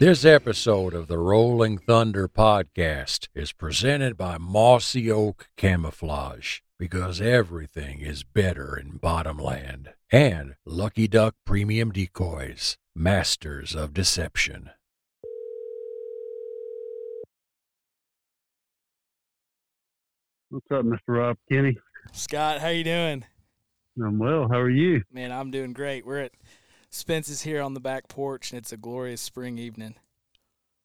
This episode of the Rolling Thunder podcast is presented by Mossy Oak Camouflage because everything is better in Bottomland and Lucky Duck Premium Decoys, masters of deception. What's up, Mr. Rob Kenny? Scott, how you doing? I'm well. How are you? Man, I'm doing great. We're at Spence's here on the back porch, and it's a glorious spring evening.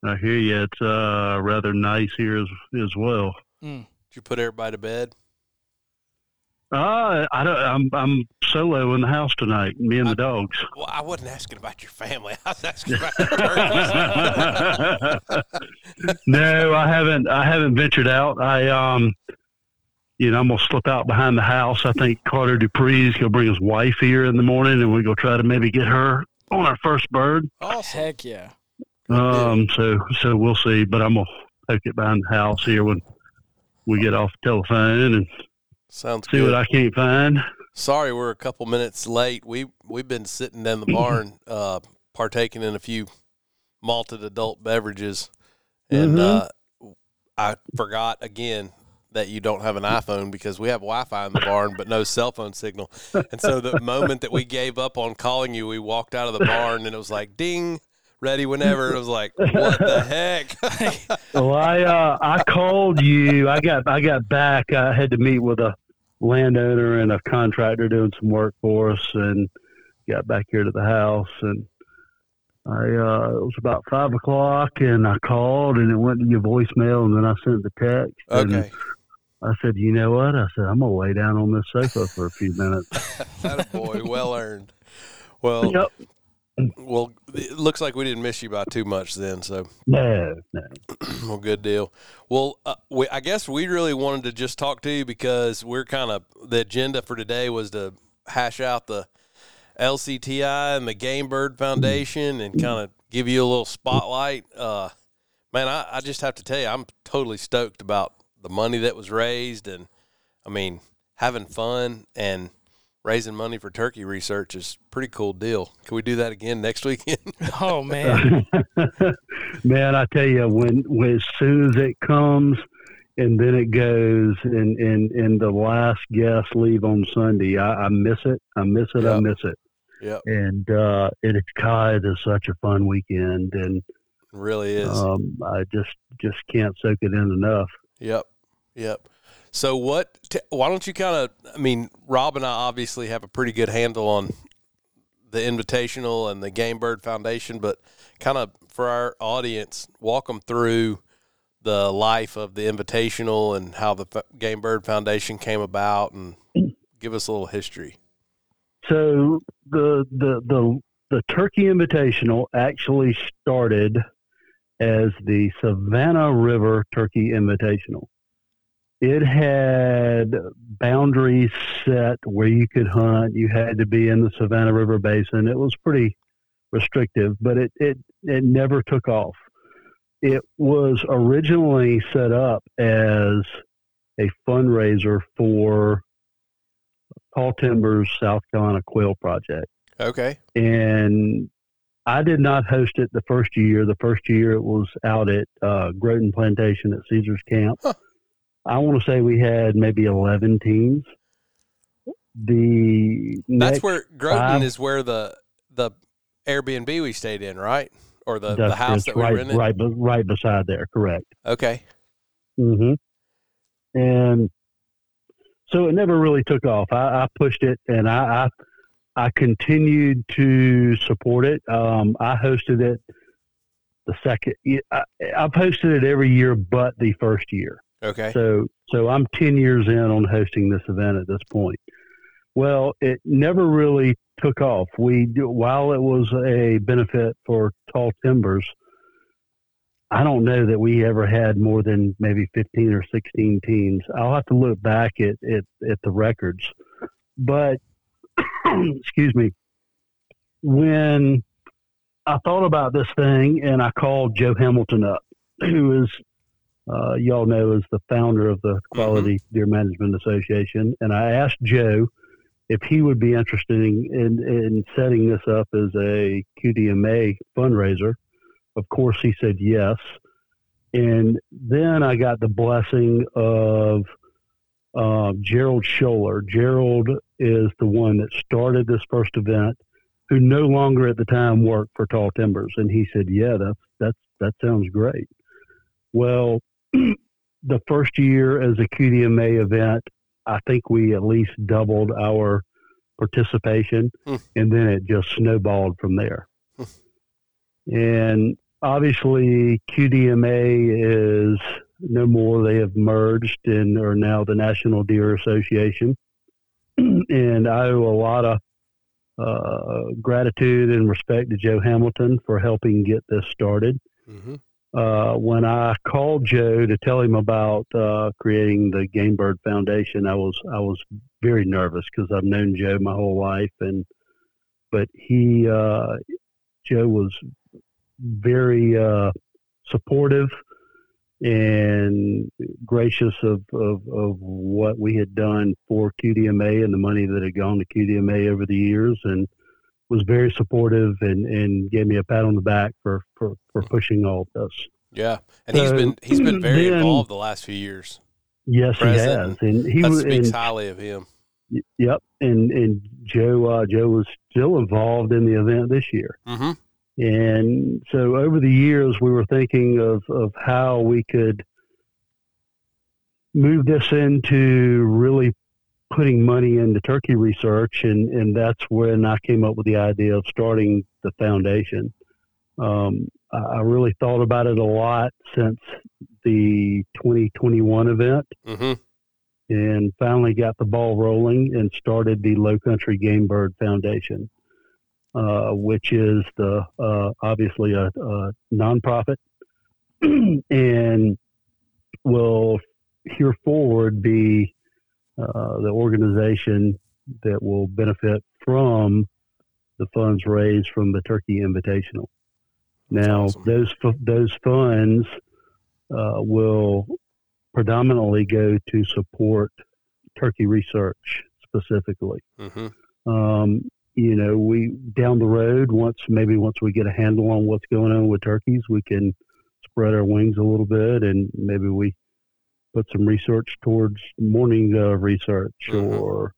I hear you. It's uh, rather nice here as, as well. Mm. Did you put everybody to bed? Uh, I don't, I'm I'm solo in the house tonight. Me and the dogs. Well, I wasn't asking about your family. I was asking about the turkeys. no, I haven't. I haven't ventured out. I um, you know, I'm gonna slip out behind the house. I think Carter Dupree's gonna bring his wife here in the morning, and we go try to maybe get her on our first bird. awesome. Heck yeah. Um, so so we'll see. But I'm gonna poke it behind the house here when we get off the telephone and Sounds see good. what I can't find. Sorry, we're a couple minutes late. We we've been sitting in the barn, uh, partaking in a few malted adult beverages, and Mhm. uh, I forgot again that you don't have an iPhone because we have Wi-Fi in the barn, but no cell phone signal. And so the moment that we gave up on calling you, we walked out of the barn, and it was like ding. Ready whenever. It was like, what the heck? Well, I uh, I called you. I got I got back. I had to meet with a landowner and a contractor doing some work for us, and got back here to the house. And I uh, it was about five o'clock, and I called, and it went to your voicemail, and then I sent the text. okay. I said, you know what? I said I'm gonna lay down on this sofa for a few minutes. That boy, well earned. Well, yep. well, it looks like we didn't miss you by too much then. So, No, no. well, good deal. Well, uh, we, I guess we really wanted to just talk to you because we're kind of the agenda for today was to hash out the LCTI and the Game Bird Foundation and kind of give you a little spotlight. Uh, man, I, I just have to tell you, I'm totally stoked about the money that was raised, and I mean, having fun and raising money for turkey research is a pretty cool deal. Can we do that again next weekend? Oh man. Man, I tell you, when, when as soon as it comes, and then it goes, and and and the last guests leave on Sunday, I, I miss it. I miss it. I miss it. Yeah. And uh, it God is such a fun weekend, and really is. um, I just just can't soak it in enough. Yep. Yep. So what? T- why don't you kind of? I mean, Rob and I obviously have a pretty good handle on the Invitational and the Game Bird Foundation, but kind of for our audience, walk them through the life of the Invitational and how the F- Game Bird Foundation came about, and give us a little history. So the the the the Turkey Invitational actually started as the Savannah River Turkey Invitational. It had boundaries set where you could hunt. You had to be in the Savannah River Basin. It was pretty restrictive, but it it, it never took off. It was originally set up as a fundraiser for Tall Timbers South Carolina Quail Project. Okay. And I did not host it the first year. The first year it was out at uh, Groton Plantation at Caesar's Camp. Huh. I want to say we had maybe 11 teams. The That's where Groton five- is where the the Airbnb we stayed in, right? Or the, the house that we right, rented. right, right beside there, correct. Okay. Mm-hmm. And so it never really took off. I, I pushed it, and I, I I continued to support it. Um, I hosted it the second. I, I've hosted it every year, but the first year. Okay. So so I'm ten years in on hosting this event at this point. Well, it never really took off. We while it was a benefit for tall timbers, I don't know that we ever had more than maybe 15 or 16 teams. I'll have to look back at, at, at the records. But, excuse me, when I thought about this thing and I called Joe Hamilton up, who is, uh, y'all know, is the founder of the Quality Deer Management Association. And I asked Joe if he would be interested in, in, in setting this up as a QDMA fundraiser. Of course, he said yes. And then I got the blessing of uh, Gerald Scholler. Gerald is the one that started this first event, who no longer at the time worked for Tall Timbers, and he said, "Yeah, that's that's that sounds great." Well, the first year as a QDMA event, I think we at least doubled our participation, Hmm. and then it just snowballed from there. and obviously, QDMA is no more. They have merged and are now the National Deer Association. and I owe a lot of uh, gratitude and respect to Joe Hamilton for helping get this started Mm-hmm. Uh, when I called Joe to tell him about uh, creating the Game Bird Foundation, I was I was very nervous because I've known Joe my whole life, and but he uh, Joe was very uh, supportive and gracious of, of, of what we had done for QDMA and the money that had gone to QDMA over the years, and was very supportive and, and gave me a pat on the back for, for, for pushing all of this. Yeah, and he's been he's been very then- involved the last few years. Yes, President. he has, and he That speaks And, highly of him. yep, and and Joe uh, Joe was still involved in the event this year, Mm-hmm. and so over the years we were thinking of of how we could move this into really putting money into turkey research, and and that's when I came up with the idea of starting the foundation. Um, I I really thought about it a lot since the 2021 event. Mm-hmm. and finally got the ball rolling and started the Low Country Game Bird Foundation, uh, which is the uh, obviously a, a nonprofit and will here forward be uh, the organization that will benefit from the funds raised from the Turkey Invitational. Now, awesome. those those funds uh, will predominantly go to support turkey research specifically. Mm-hmm. Um, you know, we down the road once maybe once we get a handle on what's going on with turkeys, we can spread our wings a little bit and maybe we put some research towards mourning uh, research Mhm. or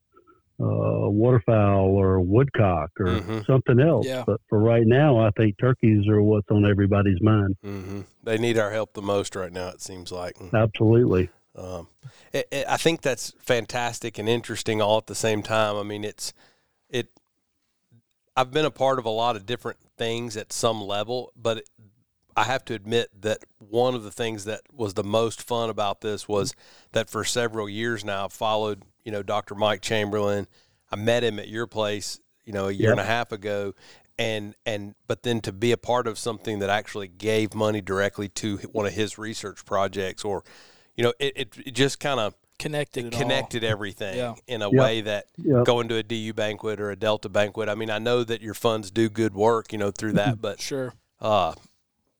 uh, waterfowl or woodcock or Mhm. something else. Yeah. But for right now, I think turkeys are what's on everybody's mind. Mm-hmm. They need our help the most right now. It seems like. Absolutely. Um, it, it- I think that's fantastic and interesting all at the same time. I mean, it's it. I've been a part of a lot of different things at some level, but I have to admit that one of the things that was the most fun about this was that for several years now, I've followed you know Dr. Mike Chamberlain. I met him at your place, you know, a year and a half ago, and and but then to be a part of something that actually gave money directly to one of his research projects, or you know, it, it, it just kind of Connected. it all. connected everything Yeah. in a Yep. way that Yep. going to a DU banquet or a Delta banquet. I mean, I know that your funds do good work, you know, through that, but Sure. uh,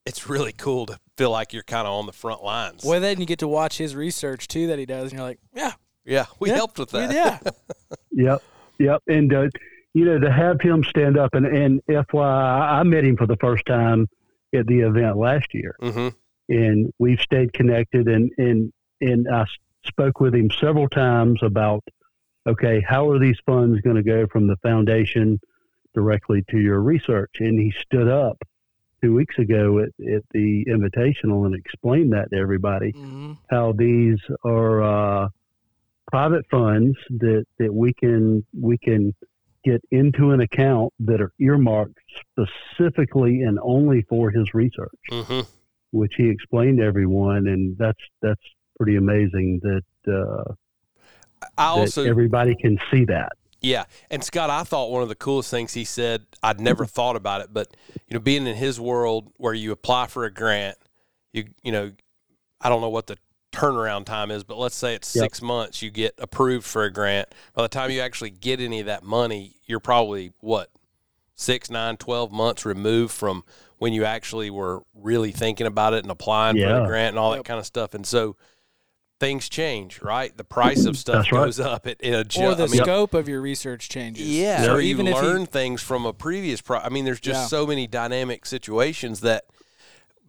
it's really cool to feel like you're kind of on the front lines. Well, then you get to watch his research too that he does, and you're like, yeah, yeah, we yeah, helped with that. Yeah. Yep, yep. And uh, you know, to have him stand up and and FYI, I met him for the first time at the event last year, hmm and we've stayed connected. And and and I spoke with him several times about, okay, how are these funds going to go from the foundation directly to your research? And he stood up two weeks ago at, at the invitational and explained that to everybody hmm how these are uh, private funds that, that we can we can get into an account that are earmarked specifically and only for his research, hmm which he explained to everyone, and that's that's pretty amazing that, uh, I also everybody can see that. Yeah, and Scott, I thought one of the coolest things he said. I'd never thought about it, but you know, being in his world where you apply for a grant, you you know, I don't know what the turnaround time is, but let's say it's Yep. six months, you get approved for a grant. By the time you actually get any of that money, you're probably what six, nine, twelve months removed from when you actually were really thinking about it and applying for the grant and all that kind of stuff. And so things change, right? The price of stuff right. goes up. It, it Or the I mean, scope of your research changes. yeah, So or even you if learn you, things from a previous pro. I mean, there's just Yeah. so many dynamic situations that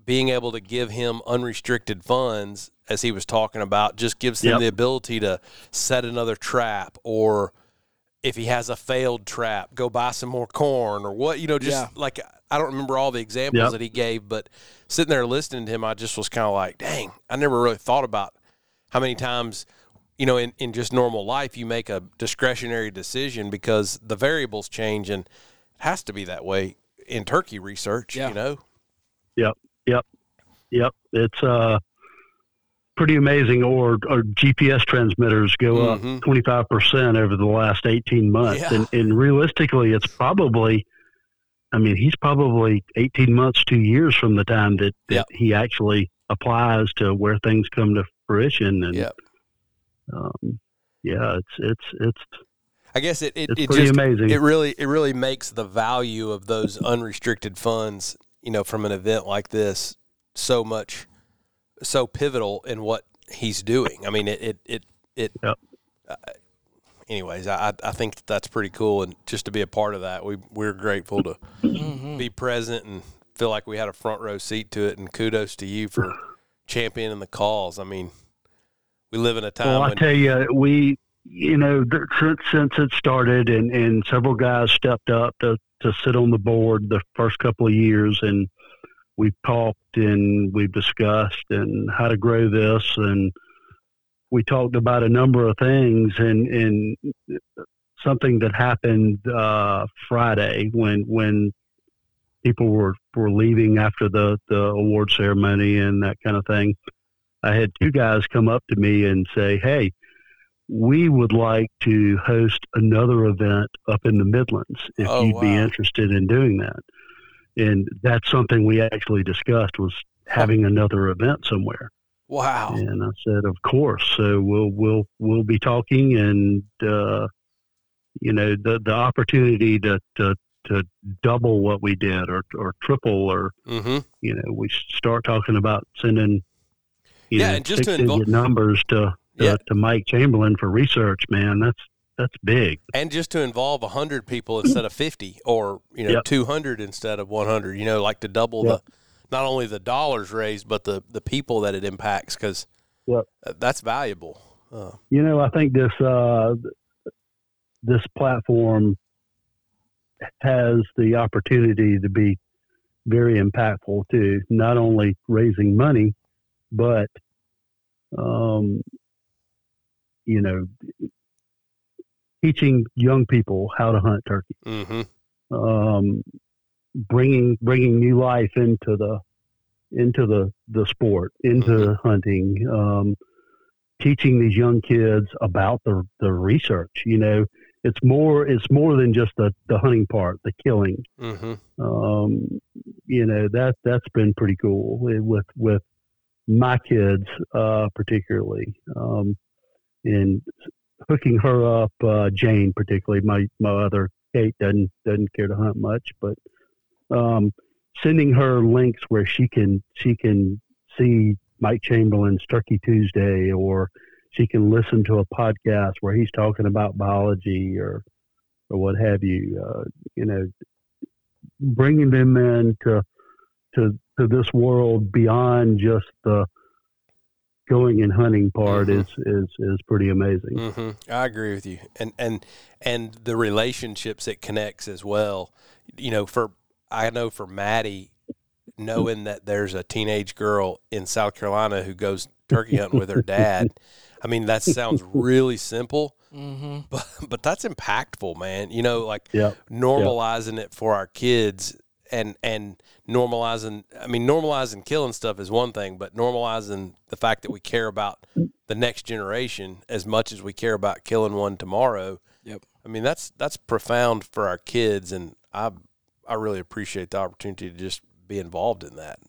being able to give him unrestricted funds, as he was talking about, just gives him Yep. the ability to set another trap, or if he has a failed trap, go buy some more corn, or what you know. Just Yeah. like I don't remember all the examples Yep. that he gave, but sitting there listening to him, I just was kind of like, dang, I never really thought about how many times you know in, in just normal life you make a discretionary decision because the variables change and it has to be that way in turkey research Yeah. you know Yep, yep yep it's uh pretty amazing. Or, or GPS transmitters go Mhm. up twenty five percent over the last eighteen months, Yeah. and, and realistically, it's probably. I mean, he's probably eighteen months, two years from the time that, that Yep. he actually applies to where things come to fruition. And Yep. um, yeah, it's it's it's i guess it it, it's it pretty just amazing. it really it really makes the value of those unrestricted funds you know from an event like this so much so pivotal in what he's doing i mean it it it, it Yep. uh, anyways I, I think that that's pretty cool and just to be a part of that we we're grateful to Mhm. be present and feel like we had a front row seat to it and kudos to you for championing the cause. I mean we live in a time Well, I when tell you, we, you know, since, since it started, and, and several guys stepped up to, to sit on the board the first couple of years, and we've talked and we've discussed and how to grow this, and we talked about a number of things, and and something that happened uh, Friday when when people were were leaving after the the award ceremony and that kind of thing. I had two guys come up to me and say, "Hey, we would like to host another event up in the Midlands if Oh, you'd be interested in doing that." And that's something we actually discussed was having another event somewhere. wow And I said, "Of course." So we'll we'll we'll be talking, and uh, you know, the the opportunity to to to double what we did, or or triple, or mm-hmm you know, we start talking about sending, you Yeah, know, and just to numbers to, to Yeah. to Mike Chamberlain for research. Man, that's that's big. and just to involve 100 people instead of 50 or you know Yep. 200 instead of 100 you know like to double Yep. the not only the dollars raised but the the people that it impacts because Yep. that's valuable uh, You know, I think this uh, this platform has the opportunity to be very impactful to not only raising money, but um, you know, teaching young people how to hunt turkey. hmm um, bringing bringing new life into the into the the sport, into Mhm. hunting, um, teaching these young kids about the the research. You know, it's more it's more than just the the hunting part, the killing. hmm Um, you know that that's been pretty cool with with my kids, uh, particularly, um, and hooking her up, uh, Jane particularly. My my other Kate doesn't doesn't care to hunt much, but um, sending her links where she can she can see Mike Chamberlain's Turkey Tuesday, or she can listen to a podcast where he's talking about biology or or what have you. Uh, you know, bringing them in to to to this world beyond just the going and hunting part Mhm. is is is pretty amazing. hmm I agree with you, and and and the relationships it connects as well. You know, for I know for Maddie, knowing that there's a teenage girl in South Carolina who goes turkey hunting with her dad. I mean, that sounds really simple, Mhm. but but that's impactful, man. You know, like Yep. normalizing it for our kids and and normalizing I mean normalizing killing stuff is one thing, but normalizing the fact that we care about the next generation as much as we care about killing one tomorrow. Yep. I mean that's that's profound for our kids and I I really appreciate the opportunity to just be involved in that.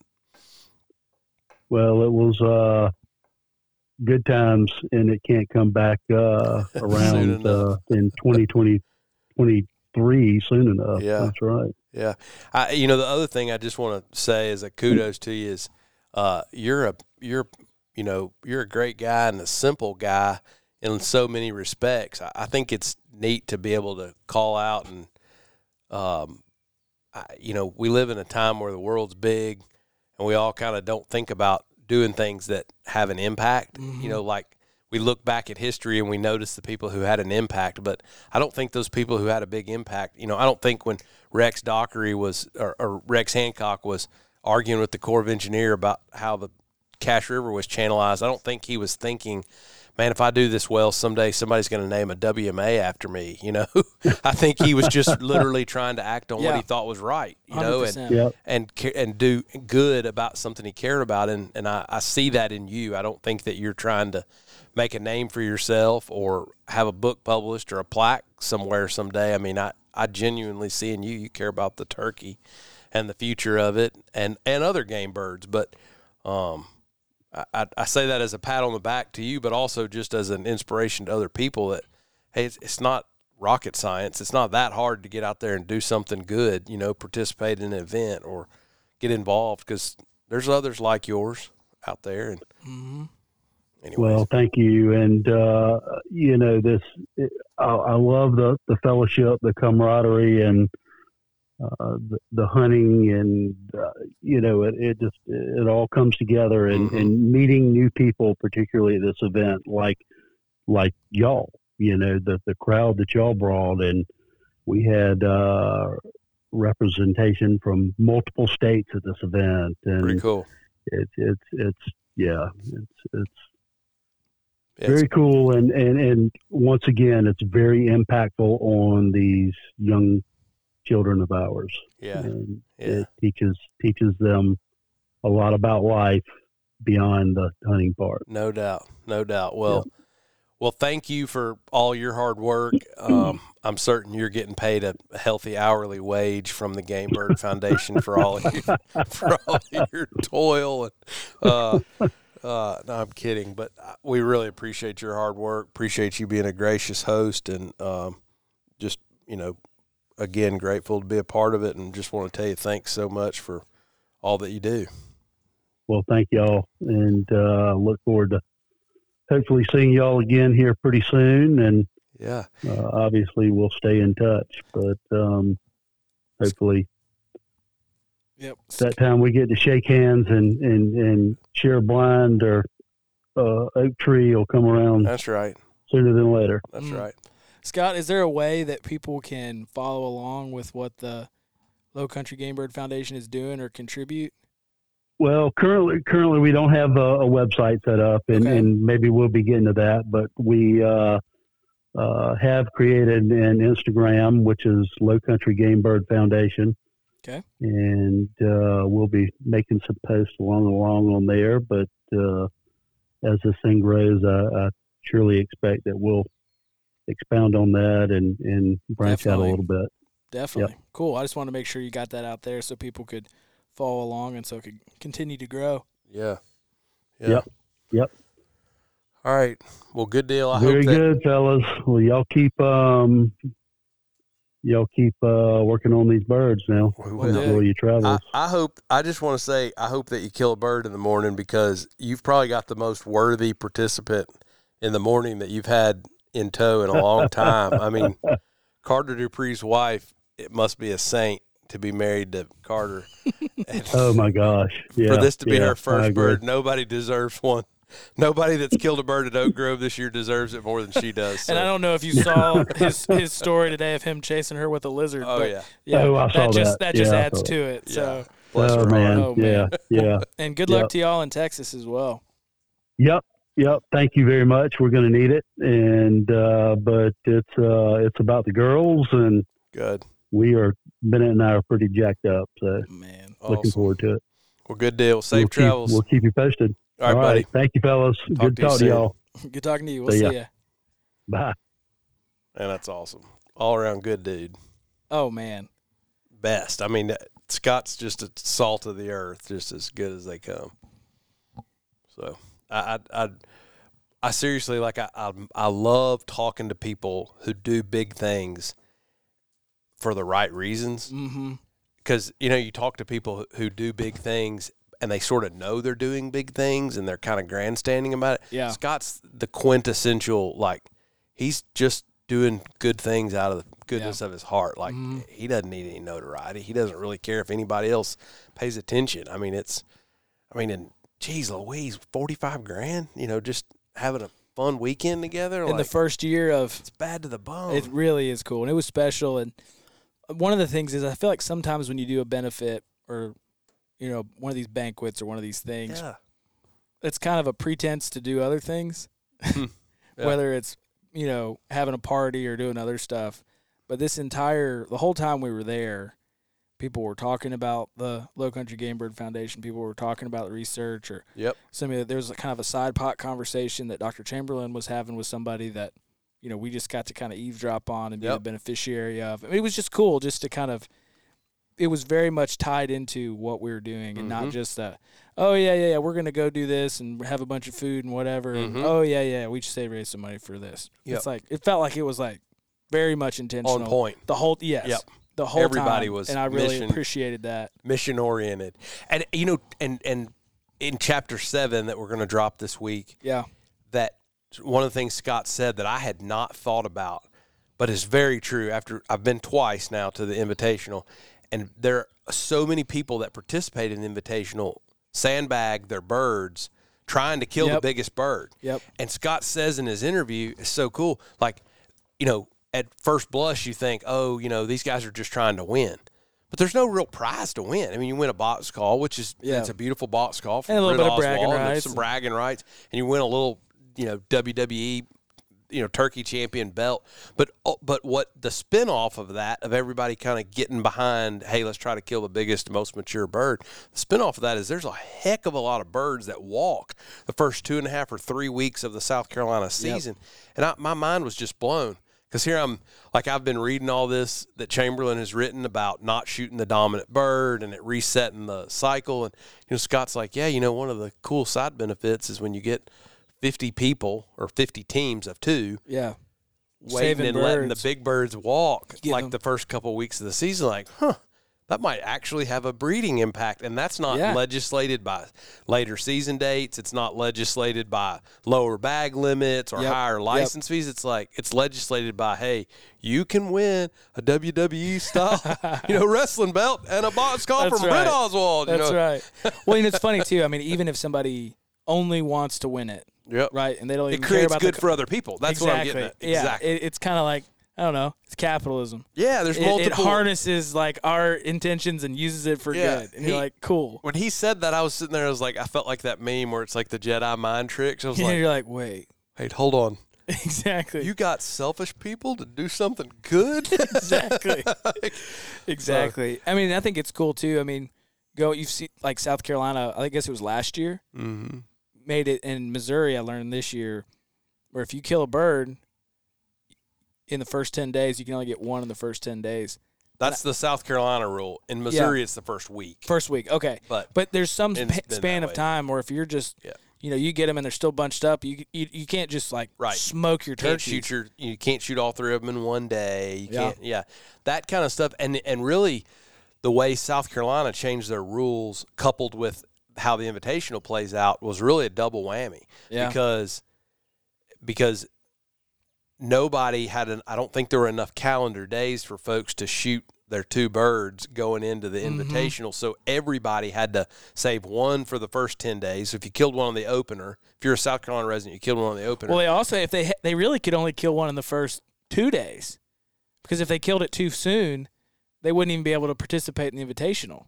Well, it was uh, good times, and it can't come back uh, around uh, in 2020, 23 soon enough. Yeah. That's right. Yeah, I, you know the other thing I just want to say is a kudos to you is uh, you're a you're you know you're a great guy and a simple guy in so many respects. I, I think it's neat to be able to call out and um, I, you know we live in a time where the world's big and we all kind of don't think about doing things that have an impact. Mhm. You know, like we look back at history and we notice the people who had an impact, but I don't think those people who had a big impact, you know, I don't think when Rex Dockery was or, or Rex Hancock was arguing with the Corps of Engineer about how the Cache River was channelized, I don't think he was thinking, man, if I do this well, someday somebody's going to name a WMA after me. You know, I think he was just literally trying to act on what he thought was right. You know, and Yep. and and do good about something he cared about and and I, I see that in you i don't think that you're trying to make a name for yourself or have a book published or a plaque somewhere someday i mean i i genuinely see in you you care about the turkey and the future of it and and other game birds but um I, I, I say that as a pat on the back to you but also just as an inspiration to other people that hey it's, it's not rocket science it's not that hard to get out there and do something good you know participate in an event or get involved because there's others like yours out there. And hmm anyways, Well, thank you, and uh, you know this. I, I love the the fellowship, the camaraderie, and uh, the, the hunting, and uh, you know it, it just it all comes together, and, Mhm. and meeting new people, particularly at this event, like like y'all. You know the the crowd that y'all brought, and we had uh, representation from multiple states at this event, pretty and cool. it's it's it's yeah, it's it's very cool and, and and once again it's very impactful on these young children of ours yeah, and yeah. it teaches teaches them a lot about life beyond the hunting part No doubt, no doubt. Well, well, thank you for all your hard work. Um, I'm certain you're getting paid a healthy hourly wage from the Game Bird Foundation for all of you, for all your toil. And, uh, uh, no, I'm kidding, but we really appreciate your hard work. Appreciate you being a gracious host, and um, just you know, again, grateful to be a part of it, and just want to tell you thanks so much for all that you do. well thank y'all and uh look forward to hopefully seeing y'all again here pretty soon and Yeah, uh, obviously we'll stay in touch but um hopefully Yep. that time we get to shake hands and and and share a blind or uh, oak tree will come around that's right. sooner than later. That's Mm. right. Scott, is there a way that people can follow along with what the Low Country Game Bird Foundation is doing or contribute? Well, currently currently we don't have a, a website set up, and, Okay. and maybe we'll be getting to that. But we uh, uh, have created an Instagram, which is Low Country Game Bird Foundation. Okay. And uh, we'll be making some posts along along on there. But uh, as this thing grows, I, I surely expect that we'll expound on that and, and branch out a little bit. Definitely. Cool. I just want to make sure you got that out there so people could follow along and so it could continue to grow. Yeah. Yeah. Yep. Yep. All right. Well, good deal. I Very hope that good, fellas. Well, y'all keep um, y'all keep uh, working on these birds now. we Will do. Enjoy your I. I hope. I just want to say, I hope that you kill a bird in the morning because you've probably got the most worthy participant in the morning that you've had in tow in a long time. I mean, Carter Dupree's wife. It must be a saint to be married to Carter. And oh my gosh! Yeah, for this to be yeah, her first bird, nobody deserves one. Nobody that's killed a bird at Oak Grove this year deserves it more than she does. And I don't know if you saw his his story today of him chasing her with a lizard. oh but yeah, yeah, Oh, I saw that just that. just Yeah, adds to it. Yeah. So bless oh her man. Oh, man. yeah, yeah. and good luck Yep. to y'all in Texas as well. Yep, yep. Thank you very much. We're going to need it, and uh, but it's uh, it's about the girls, and Good, we are Bennett and I are pretty jacked up, so Man. looking forward to it. Well, good deal. Safe we'll travels. Keep, we'll keep you posted. All right, buddy. Thank you, fellas. Talk Good to you talk to y'all. Good talking to you. We'll See see, ya. ya. Bye. And that's awesome. All around good dude. Oh man. Best. I mean, Scott's just a salt of the earth, just as good as they come. So I I I, I seriously like I, I I love talking to people who do big things for the right reasons Mm-hmm. because you know you talk to people who- do big things and they sort of know they're doing big things and they're kind of grandstanding about it. Yeah. Scott's the quintessential like he's just doing good things out of the goodness of his heart. Like Mhm. he doesn't need any notoriety. He doesn't really care if anybody else pays attention. I mean, it's I mean, and geez Louise, forty five grand. You know, just having a fun weekend together. In like, the first year of it's bad to the bone. It really is cool, and it was special. And one of the things is, I feel like sometimes when you do a benefit or you know one of these banquets or one of these things, yeah. it's kind of a pretense to do other things, Yeah. Hmm. whether it's you know having a party or doing other stuff. But this entire the whole time we were there, people were talking about the Low Country Game Bird Foundation. People were talking about the research or Yep. some of the, there was a kind of a side pot conversation that Dr. Chamberlain was having with somebody that you know we just got to kind of eavesdrop on and be the beneficiary of. I mean, it was just cool just to kind of. It was very much tied into what we were doing, and not Mhm. just a, oh yeah, yeah, yeah, we're gonna go do this and have a bunch of food and whatever. And, Mhm. oh yeah, yeah, we just say raise some money for this. Yep. It's like it felt like it was like very much intentional. On point. The whole yes, Yep. The whole Everybody time, was and I really mission- appreciated that. mission oriented and you know and and in chapter 7 that we're going to drop this week Yeah, that one of the things Scott said that I had not thought about but is very true after I've been twice now to the invitational and there are so many people that participate in the invitational sandbag their birds trying to kill the biggest bird yep, and Scott says in his interview, it's so cool. Like, you know, at first blush, you think, oh, you know, these guys are just trying to win. But there's no real prize to win. I mean, you win a box call, which is Yeah. it's a beautiful box call from And a little bit of bragging Oswald, rights. some bragging rights, and you win a little, you know, WWE, you know, Turkey champion belt. But oh, but what the spinoff of that of everybody kind of getting behind, hey, let's try to kill the biggest, most mature bird. The spinoff of that is there's a heck of a lot of birds that walk the first two and a half or three weeks of the South Carolina season, and I, my mind was just blown. Because here I'm, like, I've been reading all this that Chamberlain has written about not shooting the dominant bird and it resetting the cycle. And, you know, Scott's like, yeah, you know, one of the cool side benefits is when you get 50 people or 50 teams of two yeah. waiting Saving and letting the big birds walk like the first couple weeks of the season, like, huh, that might actually have a breeding impact. And that's not Yeah. legislated by later season dates. It's not legislated by lower bag limits or Yep. higher license fees. It's like it's legislated by, hey, you can win a WWE style, you know, wrestling belt and a box call That's from Brett right. Oswald. you That's know? right. Well, and it's funny too. I mean, even if somebody only wants to win it, Yep. right, and they don't It even care creates about good the, for other people. That's what I'm getting at. Yeah, it, it's kind of like I don't know. It's capitalism. yeah, there's It, it multiple. harnesses like our intentions and uses it for Yeah, good. And he- you're like, cool. when he said that, I was sitting there. I was like, I felt like that meme where it's like the Jedi mind tricks. I was And like, you're like, wait, hey, hold on. exactly, You got selfish people to do something good? exactly, exactly. I mean, I think it's cool too. I mean, go. You've seen like South Carolina. I guess it was last year. mm-hmm. made it in Missouri. I learned this year, where if you kill a bird in the first ten days, you can only get one in the first ten days. That's the South Carolina rule. In Missouri, it's the first week. First week, okay, But but there's some sp- span of time where if you're just, Yeah. you know, you get them and they're still bunched up, you you, you can't just like Right. smoke your can't shoot your you can't shoot all three of them in one day. You Yeah. can't yeah. That kind of stuff and and really the way South Carolina changed their rules coupled with how the invitational plays out was really a double whammy. Yeah. Because because nobody had an I don't think there were enough calendar days for folks to shoot their two birds going into the Mhm. invitational. So everybody had to save one for the first 10 days. So if you killed one on the opener, if you're a South Carolina resident, you killed one on the opener. Well, they also if they they really could only kill one in the first two days, because if they killed it too soon, they wouldn't even be able to participate in the invitational.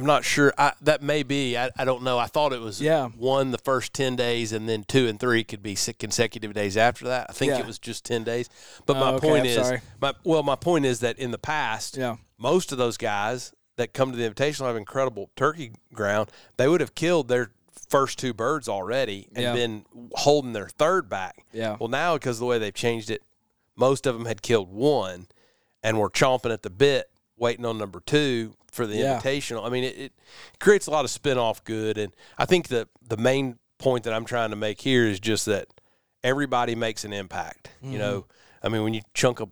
I'm not sure. I, that may be. I, I don't know. I thought it was Yeah. one the first 10 days and then two and three could be six consecutive days after that. I think Yeah. it was just 10 days. But Oh, my okay, point I'm is, sorry. my, well, my point is that in the past, Yeah. most of those guys that come to the invitational have incredible turkey ground. They would have killed their first two birds already and Yeah. been holding their third back. Yeah. Well, now because of the way they've changed it, most of them had killed one and were chomping at the bit, waiting on number two for the Yeah. invitational. I mean, it, it creates a lot of spin-off good, and I think that the main point that I'm trying to make here is just that everybody makes an impact. You know, I mean, when you chunk a,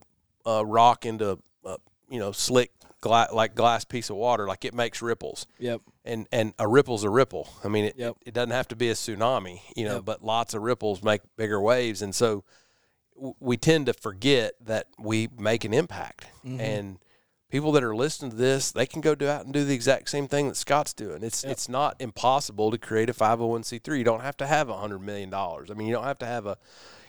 a rock into a, you know slick gla- like glass piece of water, like it makes ripples Yep. and and a ripple's a ripple. I mean, it, Yep. it, doesn't have to be a tsunami, you know, Yep. but lots of ripples make bigger waves, and so w- we tend to forget that we make an impact. Mm-hmm. And people that are listening to this, they can go do out and do the exact same thing that Scott's doing. It's Yep. it's not impossible to create a five hundred one c three. You don't have to have a hundred million dollars. I mean, you don't have to have a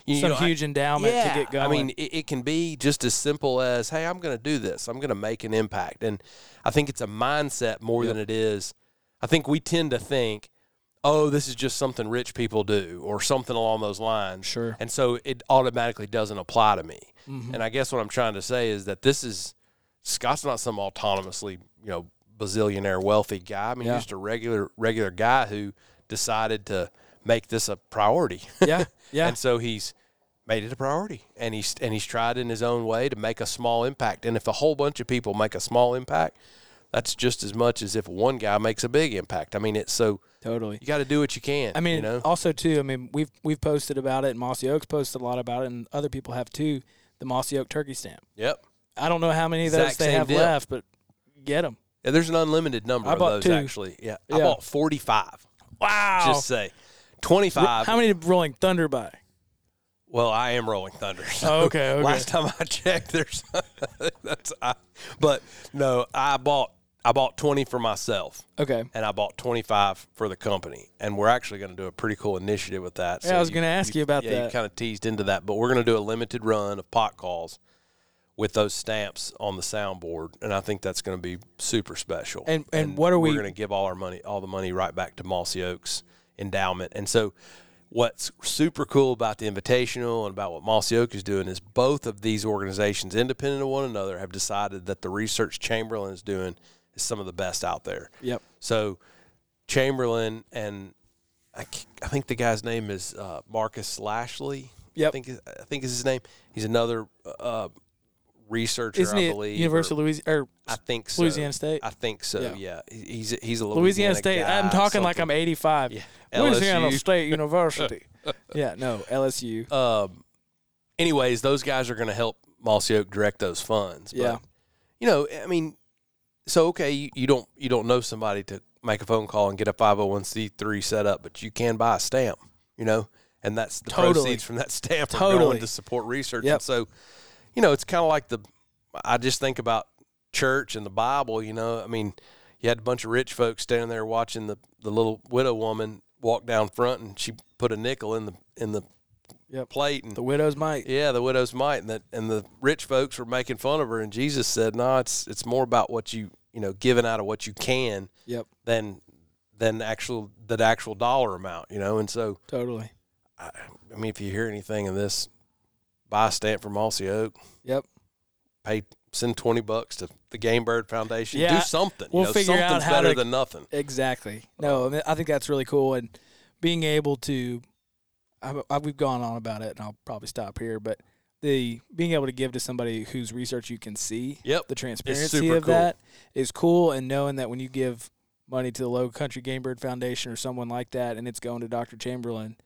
you Some know, huge endowment yeah, to get going. I mean, it, it can be just as simple as, "Hey, I'm going to do this. I'm going to make an impact." And I think it's a mindset more than it is. I think we tend to think, "Oh, this is just something rich people do," or something along those lines. Sure. And so it automatically doesn't apply to me. Mhm. And I guess what I'm trying to say is that this is Scott's not some autonomously, you know, bazillionaire wealthy guy. I mean, Yeah. he's just a regular regular guy who decided to make this a priority. yeah. Yeah. And so he's made it a priority, and he's and he's tried in his own way to make a small impact. And if a whole bunch of people make a small impact, that's just as much as if one guy makes a big impact. I mean, it's so totally. you got to do what you can. I mean, you know, also too. I mean, we've we've posted about it, and Mossy Oaks posted a lot about it, and other people have too. The Mossy Oak turkey stamp. yep. I don't know how many of those Exact they have deal. left, but get them. Yeah, there's an unlimited number I of those two. actually. Yeah, I bought 45. Wow. Just say 25. how many did Rolling Thunder buy? Well, I am Rolling Thunder. so Oh, okay, okay. Last time I checked, there's that's I, but no, I bought I bought 20 for myself. Okay. and I bought 25 for the company. And we're actually going to do a pretty cool initiative with that. Yeah, I was gonna ask you about yeah, that. you kind of teased into that, but we're going to do a limited run of pot calls with those stamps on the soundboard, and I think that's going to be super special. And- and what are we- We're going to give all our money, all the money, right back to Mossy Oaks endowment. And so, what's super cool about the Invitational and about what Mossy Oak is doing is both of these organizations, independent of one another, have decided that the research Chamberlain is doing is some of the best out there. Yep. So Chamberlain and I, I think the guy's name is uh, Marcus Lashley. Yep. I think I think is his name. He's another uh, researcher, Isn't I believe. University or- of Louisiana or I think so. Louisiana State? I think so. Yeah. Yeah, he's he's a Louisiana, Louisiana, State. guy, I'm talking like I'm 85. Yeah. Louisiana State University. yeah, no, LSU. Um, anyways, those guys are going to help Mossy Oak direct those funds. But, Yeah. you know, I mean, so okay, you, you don't you don't know somebody to make a phone call and get a 501c3 set up, but you can buy a stamp, you know, and that's the Totally. proceeds from that stamp are Totally. going to support research. Yep. And so, you know, it's kind of like the I just think about church and the Bible. You know, I mean, you had a bunch of rich folks standing there watching the the little widow woman walk down front, and she put a nickel in the in the Yep. plate, and The widow's mite. yeah, the widow's mite, and that and the rich folks were making fun of her, and Jesus said, "No, it's it's more about what you you know giving out of what you can Yep. than than actual that actual dollar amount, you know." And so, Totally. I, I mean, if you hear anything in this, buy a stamp from Mossy Oak, Yep. pay send twenty bucks to the Game Bird Foundation, Yeah, do something. we'll you know, figure out something's how better to- than nothing. Exactly. No, I, mean, I think that's really cool, and being able to, I, I, we've gone on about it, and I'll probably stop here, but the being able to give to somebody whose research you can see, Yep, the transparency of cool. that is cool, and knowing that when you give money to the Low Country Game Bird Foundation or someone like that, and it's going to Dr. Chamberlain,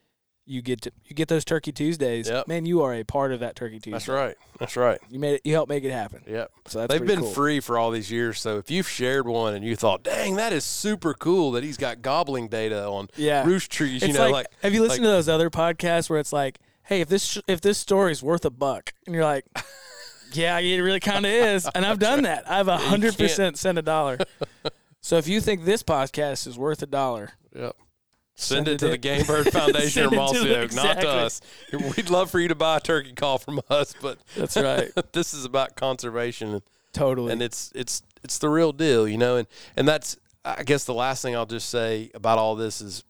you get to you get those Turkey Tuesdays. Yep. Man, you are a part of that Turkey Tuesday. That's right. That's right. You made it. You helped make it happen. Yep. So that's They've been cool. free for all these years. So if you've shared one and you thought, "Dang, that is super cool that he's got gobbling data on Yeah. roost trees," It's you know, like, like, have you listened like- to those other podcasts where it's like, hey, if this sh- if this story's worth a buck, and you're like, yeah, it really kind of is, and I've done that. I've a hundred percent sent a dollar. So if you think this podcast is worth a dollar, Yep. Send Send, it it to the. Game Bird Foundation or Mossy Oak, not to us. We'd love for you to buy a turkey call from us, but that's right, this is about conservation and, totally. and it's it's it's the real deal, you know. And and that's I guess the last thing I'll just say about all this is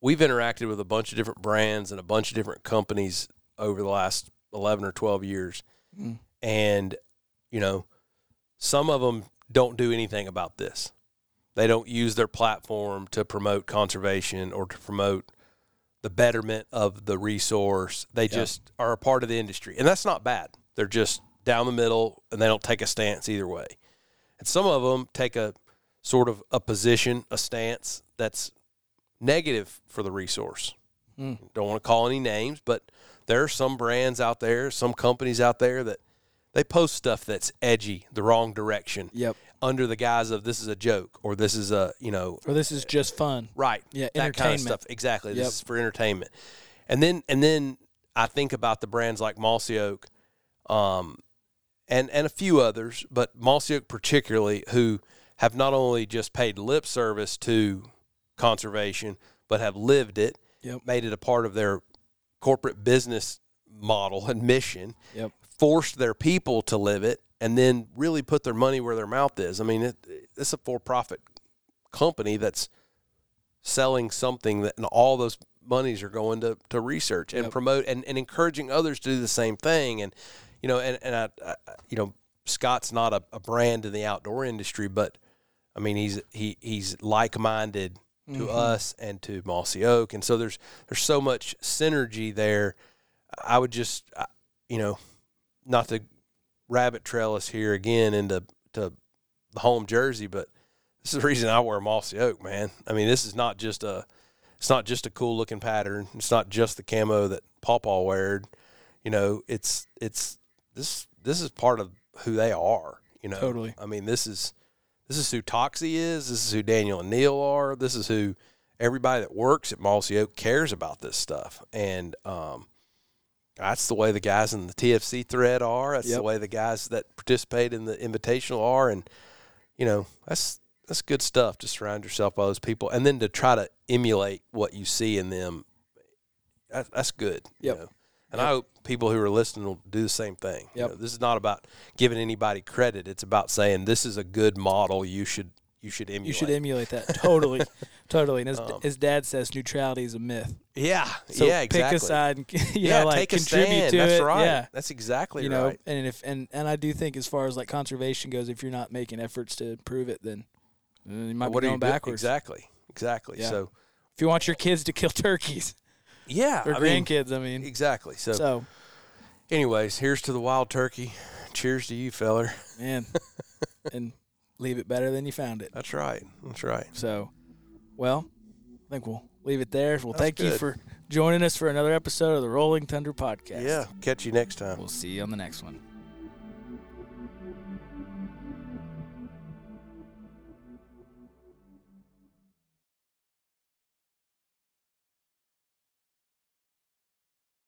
we've interacted with a bunch of different brands and a bunch of different companies over the last 11 or 12 years. Mm. And, you know, some of them don't do anything about this. They don't use their platform to promote conservation or to promote the betterment of the resource. They just are a part of the industry. And that's not bad. They're just down the middle and they don't take a stance either way. And some of them take a sort of a position, a stance that's negative for the resource. Mm. Don't want to call any names, but there are some brands out there, some companies out there that they post stuff that's edgy, the wrong direction, Yep. Under the guise of this is a joke or this is a you know Or this is just fun. right Yeah, that kind of stuff exactly. This is for entertainment, and then and then I think about the brands like Mossy Oak, um, and and a few others, but Mossy Oak particularly, who have not only just paid lip service to conservation, but have lived it, Yep. made it a part of their corporate business model and mission, Yep. forced their people to live it, and then really put their money where their mouth is. I mean, it, it's a for-profit company that's selling something that, and all those monies are going to, to research and Yep. promote and, and encouraging others to do the same thing. And you know, and and I, I you know, Scott's not a, a brand in the outdoor industry, but I mean, he's he he's like-minded to Mhm. us and to Mossy Oak, and so there's there's so much synergy there. I would just, you know, not to rabbit trail us here again into to the home jersey, but this is the reason I wear Mossy Oak, man. I mean, this is not just a it's not just a cool looking pattern. It's not just the camo that Pawpaw weared. You know, it's it's this this is part of who they are. You know, Totally. I mean, this is this is who Toxey is. This is who Daniel and Neil are. This is who everybody that works at Mossy Oak cares about this stuff. And um, that's the way the guys in the TFC thread are. That's Yep. the way the guys that participate in the invitational are. And you know, that's that's good stuff to surround yourself by those people, and then to try to emulate what you see in them. That, that's good. you know. And I hope people who are listening will do the same thing. You know, this is not about giving anybody credit. It's about saying this is a good model. You should you should emulate. You should emulate that. Totally. totally. And as, Um, his dad says, neutrality is a myth. yeah. So yeah. Exactly. pick a side and you yeah. know, like take a contribute stand. to That's it. right. Yeah. That's exactly you know, right. and if and and I do think as far as like conservation goes, if you're not making efforts to improve it, then you might what be going you doing? backwards. Exactly. Exactly. Yeah. So If you want your kids to kill turkeys yeah. or I mean, grandkids, I mean, exactly. So, so anyways, here's to the wild turkey. Cheers to you, feller. man, and leave it better than you found it. That's right. That's right. So, well, I think we'll leave it there. Well, That's thank you for joining us for another episode of the Rolling Thunder Podcast. Yeah. Catch you next time. We'll see you on the next one.